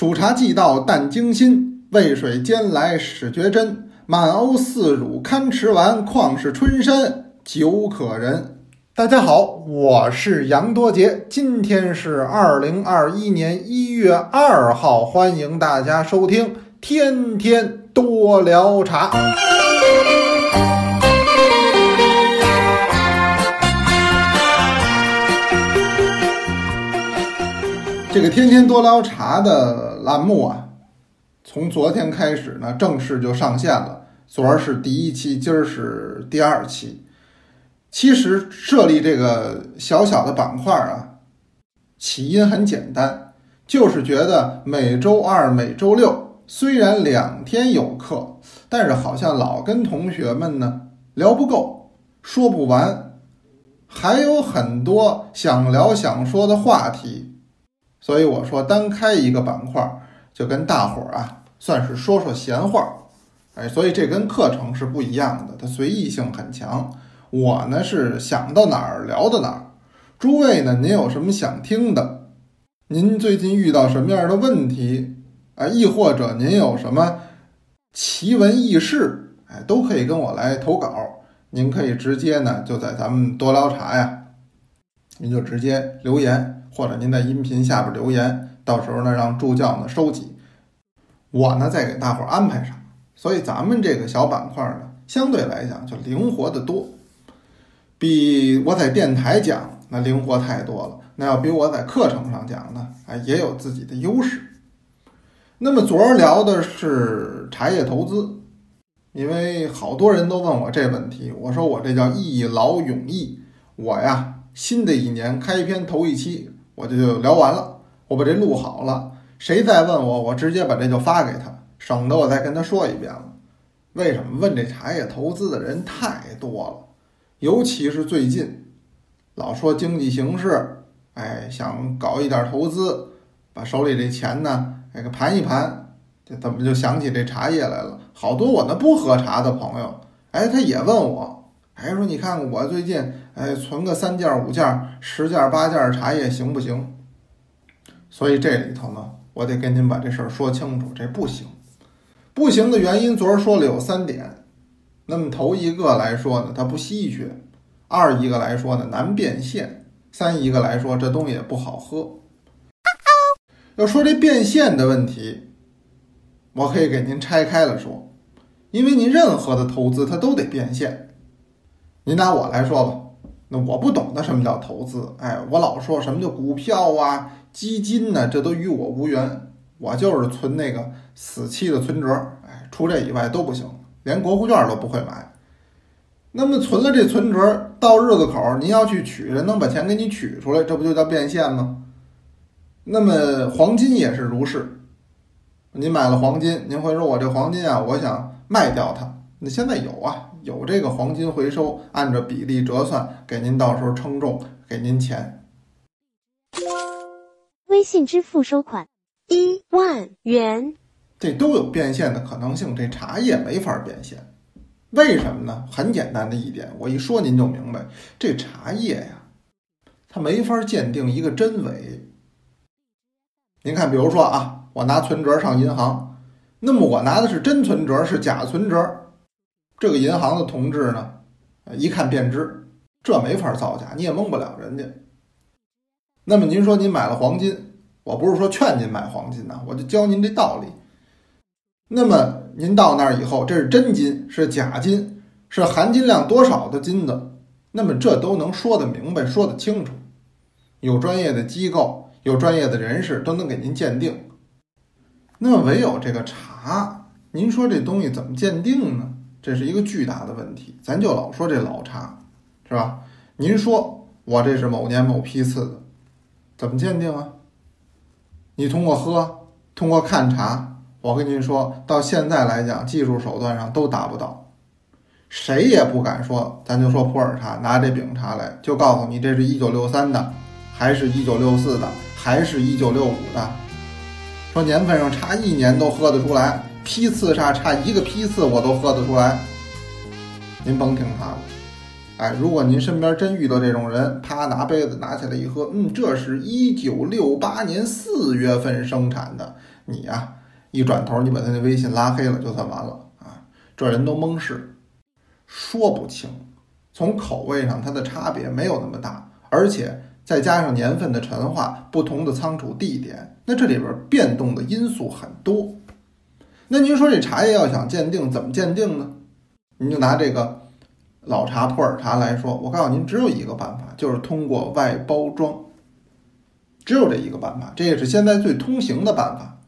蜀茶既到淡精心，渭水间来始觉真。满瓯似乳堪持完，况是春山久可人。大家好，我是杨多杰，今天是二零二一年一月二号，欢迎大家收听天天多聊茶。这个天天多聊茶的栏目啊，从昨天开始呢，正式就上线了。昨儿是第一期，今儿是第二期。其实设立这个小小的板块啊，起因很简单，就是觉得每周二、每周六虽然两天有课，但是好像老跟同学们呢聊不够，说不完，还有很多想聊想说的话题。所以我说单开一个板块，就跟大伙儿啊算是说说闲话，哎，所以这跟课程是不一样的，它随意性很强。我呢是想到哪儿聊到哪儿。诸位呢，您有什么想听的？您最近遇到什么样的问题啊？亦或者您有什么奇闻异事，哎，都可以跟我来投稿。您可以直接呢就在咱们多聊茶呀，您就直接留言。或者您在音频下边留言，到时候呢让助教呢收集，我呢再给大伙儿安排上。所以咱们这个小板块呢，相对来讲就灵活的多，比我在电台讲那灵活太多了。那要比我在课程上讲呢，哎也有自己的优势。那么昨儿聊的是茶叶投资，因为好多人都问我这问题，我说我这叫一劳永逸，我呀新的一年开篇头一期。我就聊完了，我把这录好了，谁再问我，我直接把这就发给他，省得我再跟他说一遍了。为什么问这茶叶投资的人太多了？尤其是最近，老说经济形势，哎，想搞一点投资，把手里这钱呢，哎，个盘一盘，这怎么就想起这茶叶来了？好多我那不喝茶的朋友，哎，他也问我，哎，说你看我最近。哎，存个三件、五件、十件、八件茶叶行不行？所以这里头呢，我得跟您把这事儿说清楚，这不行。不行的原因，昨儿说了有三点。那么头一个来说呢，它不稀缺；二一个来说呢，难变现；三一个来说，这东西也不好喝。要说这变现的问题，我可以给您拆开了说，因为您任何的投资它都得变现。您拿我来说吧。那我不懂得什么叫投资，哎，我老说什么叫股票啊、基金呢，这都与我无缘。我就是存那个死期的存折，哎，除这以外都不行，连国库券都不会买。那么存了这存折，到日子口您要去取，人能把钱给你取出来，这不就叫变现吗？那么黄金也是如是，您买了黄金，您会说我这黄金啊，我想卖掉它，那现在有啊。有这个黄金回收，按照比例折算，给您到时候称重，给您钱。微信支付收款一万元，这都有变现的可能性。这茶叶没法变现，为什么呢？很简单的一点，我一说您就明白。这茶叶呀，它没法鉴定一个真伪。您看，比如说啊，我拿存折上银行，那么我拿的是真存折，是假存折。这个银行的同志呢，一看便知，这没法造假，你也蒙不了人家。那么您说您买了黄金，我不是说劝您买黄金呐，我就教您这道理。那么您到那儿以后，这是真金是假金，是含金量多少的金子，那么这都能说得明白，说得清楚。有专业的机构，有专业的人士都能给您鉴定。那么唯有这个茶，您说这东西怎么鉴定呢？这是一个巨大的问题，咱就老说这老茶，是吧？您说我这是某年某批次的，怎么鉴定啊？你通过喝，通过看茶，我跟您说到现在来讲，技术手段上都达不到，谁也不敢说。咱就说普洱茶，拿这饼茶来，就告诉你这是一九六三的，还是一九六四的，还是一九六五的，说年份上差一年都喝得出来。批次差差一个批次我都喝得出来，您甭听他的，哎，如果您身边真遇到这种人，啪拿杯子拿起来一喝，嗯，这是一九六八年四月份生产的，你呀、一转头你把他那微信拉黑了，就算完了啊！这人都蒙事，说不清。从口味上，它的差别没有那么大，而且再加上年份的陈化，不同的仓储地点，那这里边变动的因素很多。那您说这茶叶要想鉴定，怎么鉴定呢？您就拿这个老茶普洱茶来说，我告诉您，只有一个办法，就是通过外包装，只有这一个办法，这也是现在最通行的办法。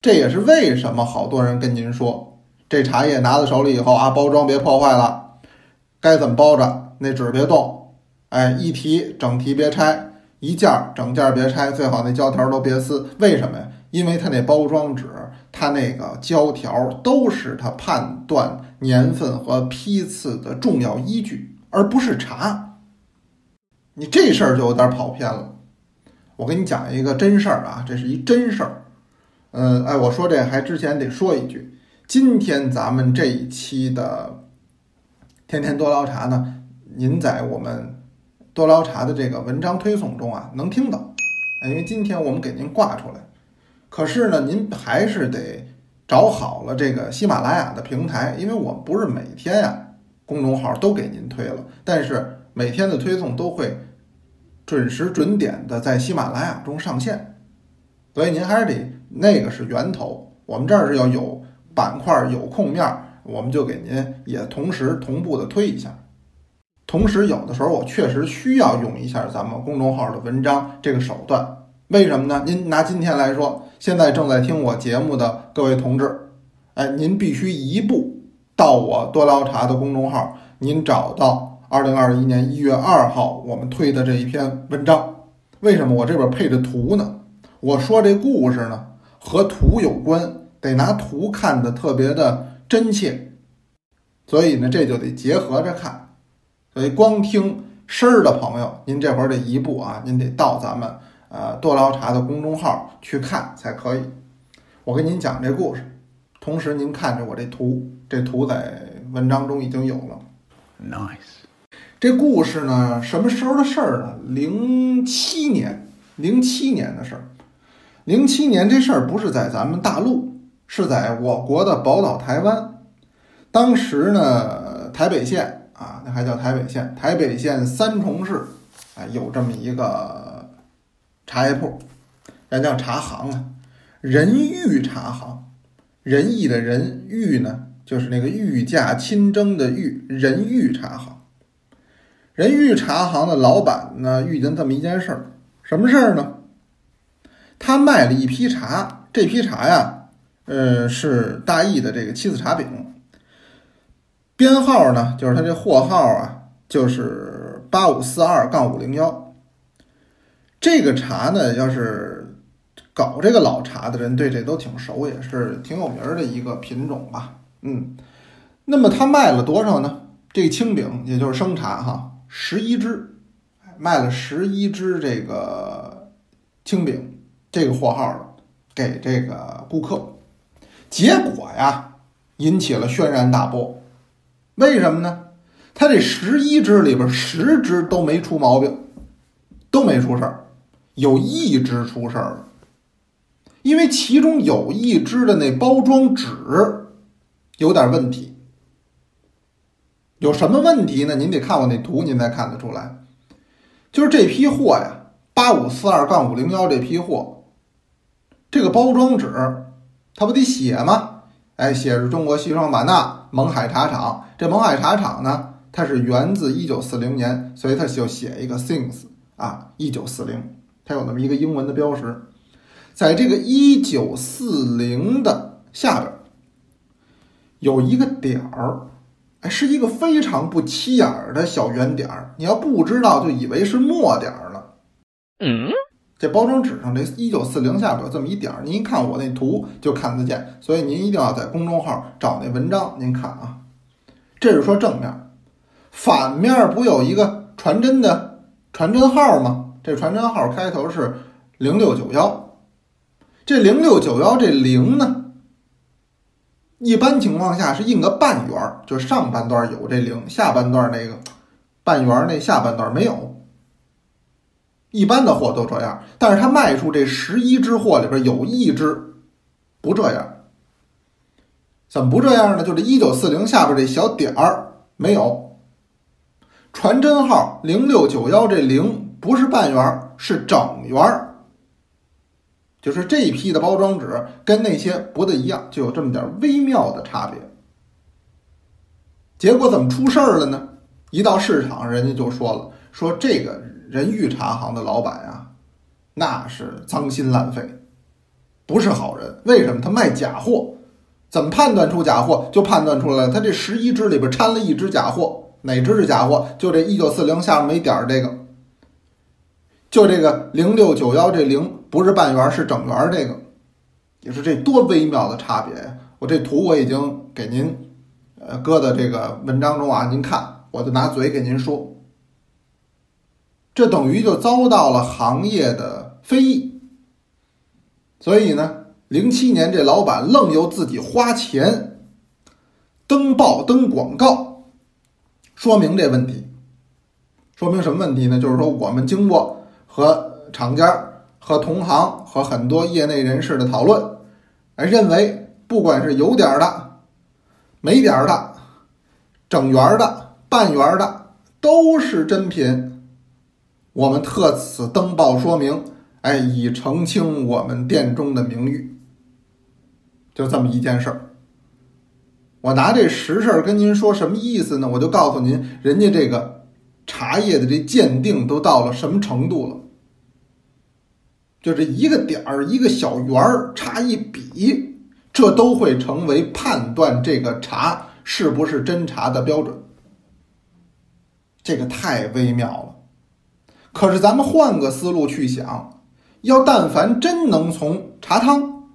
这也是为什么好多人跟您说，这茶叶拿到手里以后啊，包装别破坏了，该怎么包着，那纸别动，哎，一提整提别拆，一件儿整件儿别拆，最好那胶条都别撕。为什么呀？因为它那包装纸，它那个胶条都是它判断年份和批次的重要依据，而不是茶。你这事儿就有点跑偏了。我跟你讲一个真事儿啊，这是一真事儿。嗯，哎，我说这还之前得说一句，今天咱们这一期的天天多捞茶呢，您在我们多捞茶的这个文章推送中啊能听到，因为今天我们给您挂出来。可是呢，您还是得找好了这个喜马拉雅的平台，因为我们不是每天呀、公众号都给您推了，但是每天的推送都会准时准点的在喜马拉雅中上线，所以您还是得那个是源头，我们这儿是要有板块有空面，我们就给您也同时同步的推一下。同时，有的时候我确实需要用一下咱们公众号的文章这个手段，为什么呢？您拿今天来说，现在正在听我节目的各位同志，哎，您必须一步到我多捞茶的公众号，您找到二零二一年一月二号我们推的这一篇文章。为什么我这边配着图呢？我说这故事呢和图有关，得拿图看的特别的真切，所以呢这就得结合着看。所以光听声儿的朋友，您这会儿得一步啊，您得到咱们呃多捞茶的公众号去看才可以。我跟您讲这故事，同时您看着我这图，这图在文章中已经有了。Nice. 这故事呢，什么时候的事儿呢？零七年，零七年的事儿。零七年这事儿不是在咱们大陆，是在我国的宝岛台湾。当时呢，台北县啊，那还叫台北县，台北县三重市，啊，有这么一个茶叶铺，人叫茶行啊，仁玉茶行，仁义的仁，玉呢就是那个御驾亲征的御，仁玉茶行。仁玉茶行的老板呢，遇见这么一件事儿，什么事儿呢？他卖了一批茶，这批茶呀，呃，是大益的这个七子茶饼，编号呢，就是他这货号啊，就是八五四二杠五零幺。这个茶呢，要是搞这个老茶的人，对这都挺熟，也是挺有名儿的一个品种吧。嗯，那么他卖了多少呢？这个青饼，也就是生茶哈，十一支，卖了十一支这个青饼，这个货号给这个顾客，结果呀，引起了轩然大波。为什么呢？他这十一支里边十支都没出毛病，都没出事儿，有一支出事儿了，因为其中有一支的那包装纸有点问题。有什么问题呢？您得看我那图，您才看得出来。就是这批货呀，八五四二杠五零幺这批货，这个包装纸它不得写吗？哎，写着中国西双版纳勐海茶厂。这勐海茶厂呢，它是源自一九四零年，所以它就写一个 since 啊，一九四零，它有那么一个英文的标识。在这个一九四零的下边有一个点儿。哎，是一个非常不起眼儿的小圆点儿，你要不知道就以为是墨点儿了。嗯，这包装纸上这一九四零下边有这么一点儿，您一看我那图就看得见，所以您一定要在公众号找那文章，您看啊。这是说正面，反面不有一个传真的传真号吗？这传真号开头是零六九幺，这零六九幺这零呢？一般情况下是印个半圆儿，就上半段有这零，下半段那个半圆那下半段没有。一般的货都这样，但是他卖出这十一只货里边有一只不这样。怎么不这样呢？就这一九四零下边这小点儿没有，传真号零六九幺这零不是半圆，是整圆。就是这一批的包装纸跟那些不大一样，就有这么点微妙的差别。结果怎么出事儿了呢？一到市场，人家就说了，说这个人玉茶行的老板呀，那是脏心烂肺，不是好人。为什么？他卖假货。怎么判断出假货？就判断出来了，他这十一只里边掺了一只假货，哪只是假货？就这一九四零下面没点儿这个，就这个零六九幺这零不是半圆是整圆这个，你说这多微妙的差别呀！我这图我已经给您呃搁在这个文章中啊，您看，我就拿嘴给您说，这等于就遭到了行业的非议，所以呢。零七年，这老板愣又自己花钱登报登广告，说明这问题。说明什么问题呢？就是说，我们经过和厂家、和同行、和很多业内人士的讨论，哎，认为不管是有点的、没点的、整圆的、半圆的，都是真品。我们特此登报说明，哎，以澄清我们店中的名誉。就这么一件事儿，我拿这实事儿跟您说什么意思呢？我就告诉您，人家这个茶叶的这鉴定都到了什么程度了？就这一个点儿、一个小圆儿差一笔，这都会成为判断这个茶是不是真茶的标准。这个太微妙了。可是咱们换个思路去想，要但凡真能从茶汤。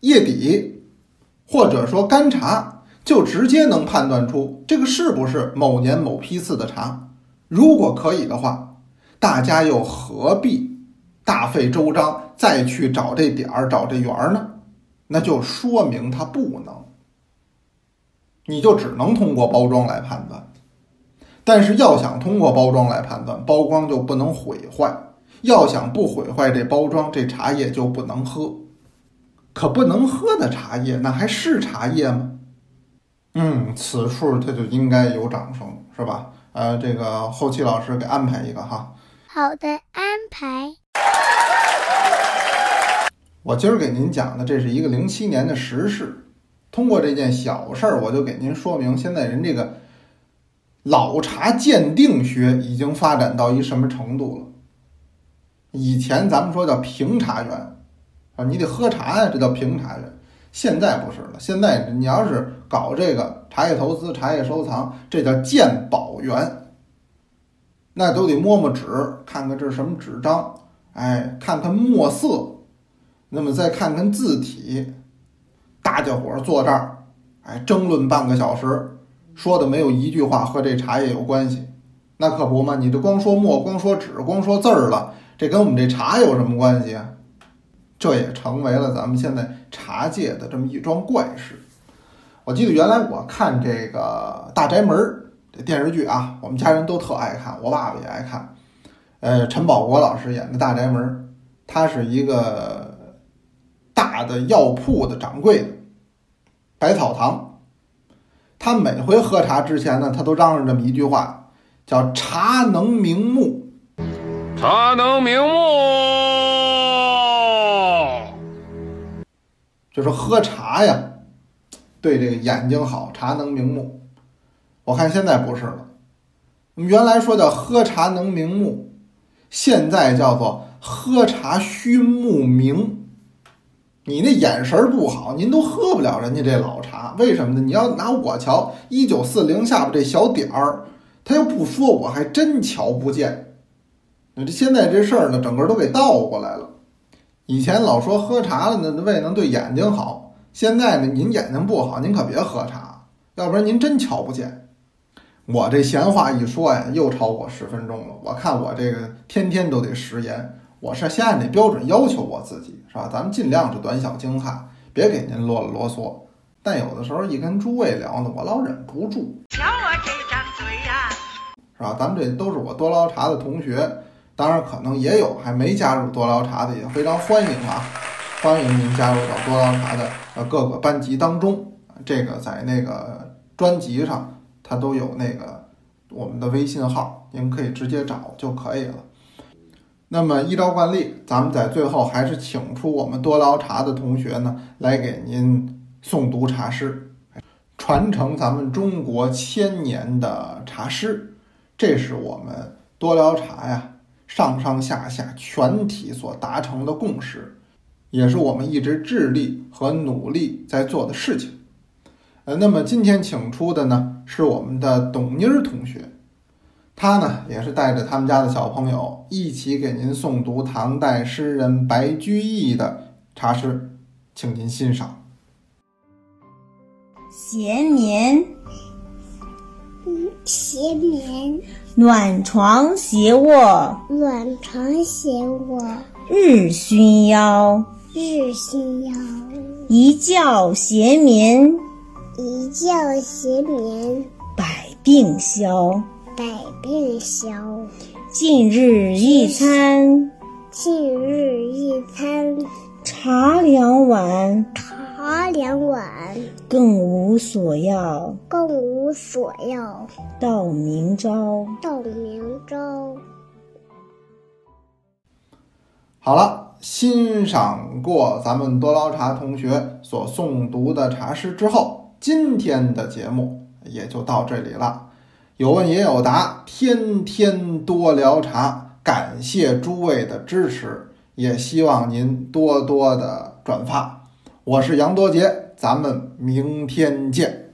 叶底，或者说干茶，就直接能判断出这个是不是某年某批次的茶。如果可以的话，大家又何必大费周章再去找这点儿、找这圆儿呢？那就说明它不能，你就只能通过包装来判断。但是要想通过包装来判断，包装就不能毁坏。要想不毁坏这包装，这茶叶就不能喝。可不能喝的茶叶，那还是茶叶吗？嗯，此处它就应该有掌声，是吧？呃，这个后期老师给安排一个哈。好的，安排。我今儿给您讲的这是一个零七年的时事，通过这件小事儿，我就给您说明现在人这个老茶鉴定学已经发展到一什么程度了。以前咱们说叫评茶员。啊，你得喝茶呀，这叫评茶员。现在不是了，现在你要是搞这个茶叶投资、茶叶收藏，这叫鉴宝员。那都得摸摸纸，看看这是什么纸张，哎，看看墨色，那么再看看字体。大家伙儿坐这儿，哎，争论半个小时，说的没有一句话和这茶叶有关系。那可不嘛，你这光说墨、光说纸、光说字儿了，这跟我们这茶有什么关系啊？这也成为了咱们现在茶界的这么一桩怪事。我记得原来我看这个《大宅门》这电视剧啊，我们家人都特爱看，我爸爸也爱看。呃，陈宝国老师演的《大宅门》，他是一个大的药铺的掌柜的，百草堂。他每回喝茶之前呢，他都嚷嚷这么一句话，叫“茶能明目”。茶能明目。就说喝茶呀，对这个眼睛好，茶能明目。我看现在不是了，我们原来说叫喝茶能明目，现在叫做喝茶须目明。你那眼神不好，您都喝不了人家这老茶。为什么呢？你要拿我瞧，一九四零下边这小点儿，他又不说，我还真瞧不见。那这现在这事儿呢，整个都给倒过来了。以前老说喝茶了呢，胃能对眼睛好。现在呢，您眼睛不好，您可别喝茶，要不然您真瞧不见。我这闲话一说呀，又超过十分钟了。我看我这个天天都得食言，我是先按这标准要求我自己，是吧？咱们尽量是短小精悍，别给您啰里啰嗦。但有的时候一跟诸位聊呢，我老忍不住。瞧我这张嘴呀，是吧？咱们这都是我多捞茶的同学。当然，可能也有还没加入多聊茶的，也非常欢迎啊，欢迎您加入到多聊茶的呃各个班级当中。这个在那个专辑上，它都有那个我们的微信号，您可以直接找就可以了。那么依照惯例，咱们在最后还是请出我们多聊茶的同学呢，来给您诵读茶诗，传承咱们中国千年的茶诗。这是我们多聊茶呀。上上下下全体所达成的共识，也是我们一直致力和努力在做的事情。呃，那么今天请出的呢是我们的董妮儿同学，她呢也是带着他们家的小朋友一起给您诵读唐代诗人白居易的茶诗，请您欣赏。闲眠，嗯，闲眠。暖床斜卧，暖床斜卧，日熏腰，日熏腰，一觉闲眠，一觉闲眠，百病消，百病消。近日一餐，近日一餐，茶两碗，茶两碗，更无所要，更无所要。到明朝，到明朝。好了，欣赏过咱们多捞茶同学所诵读的茶诗之后，今天的节目也就到这里了。有问也有答，天天多聊茶，感谢诸位的支持，也希望您多多的转发。我是杨多杰，咱们明天见。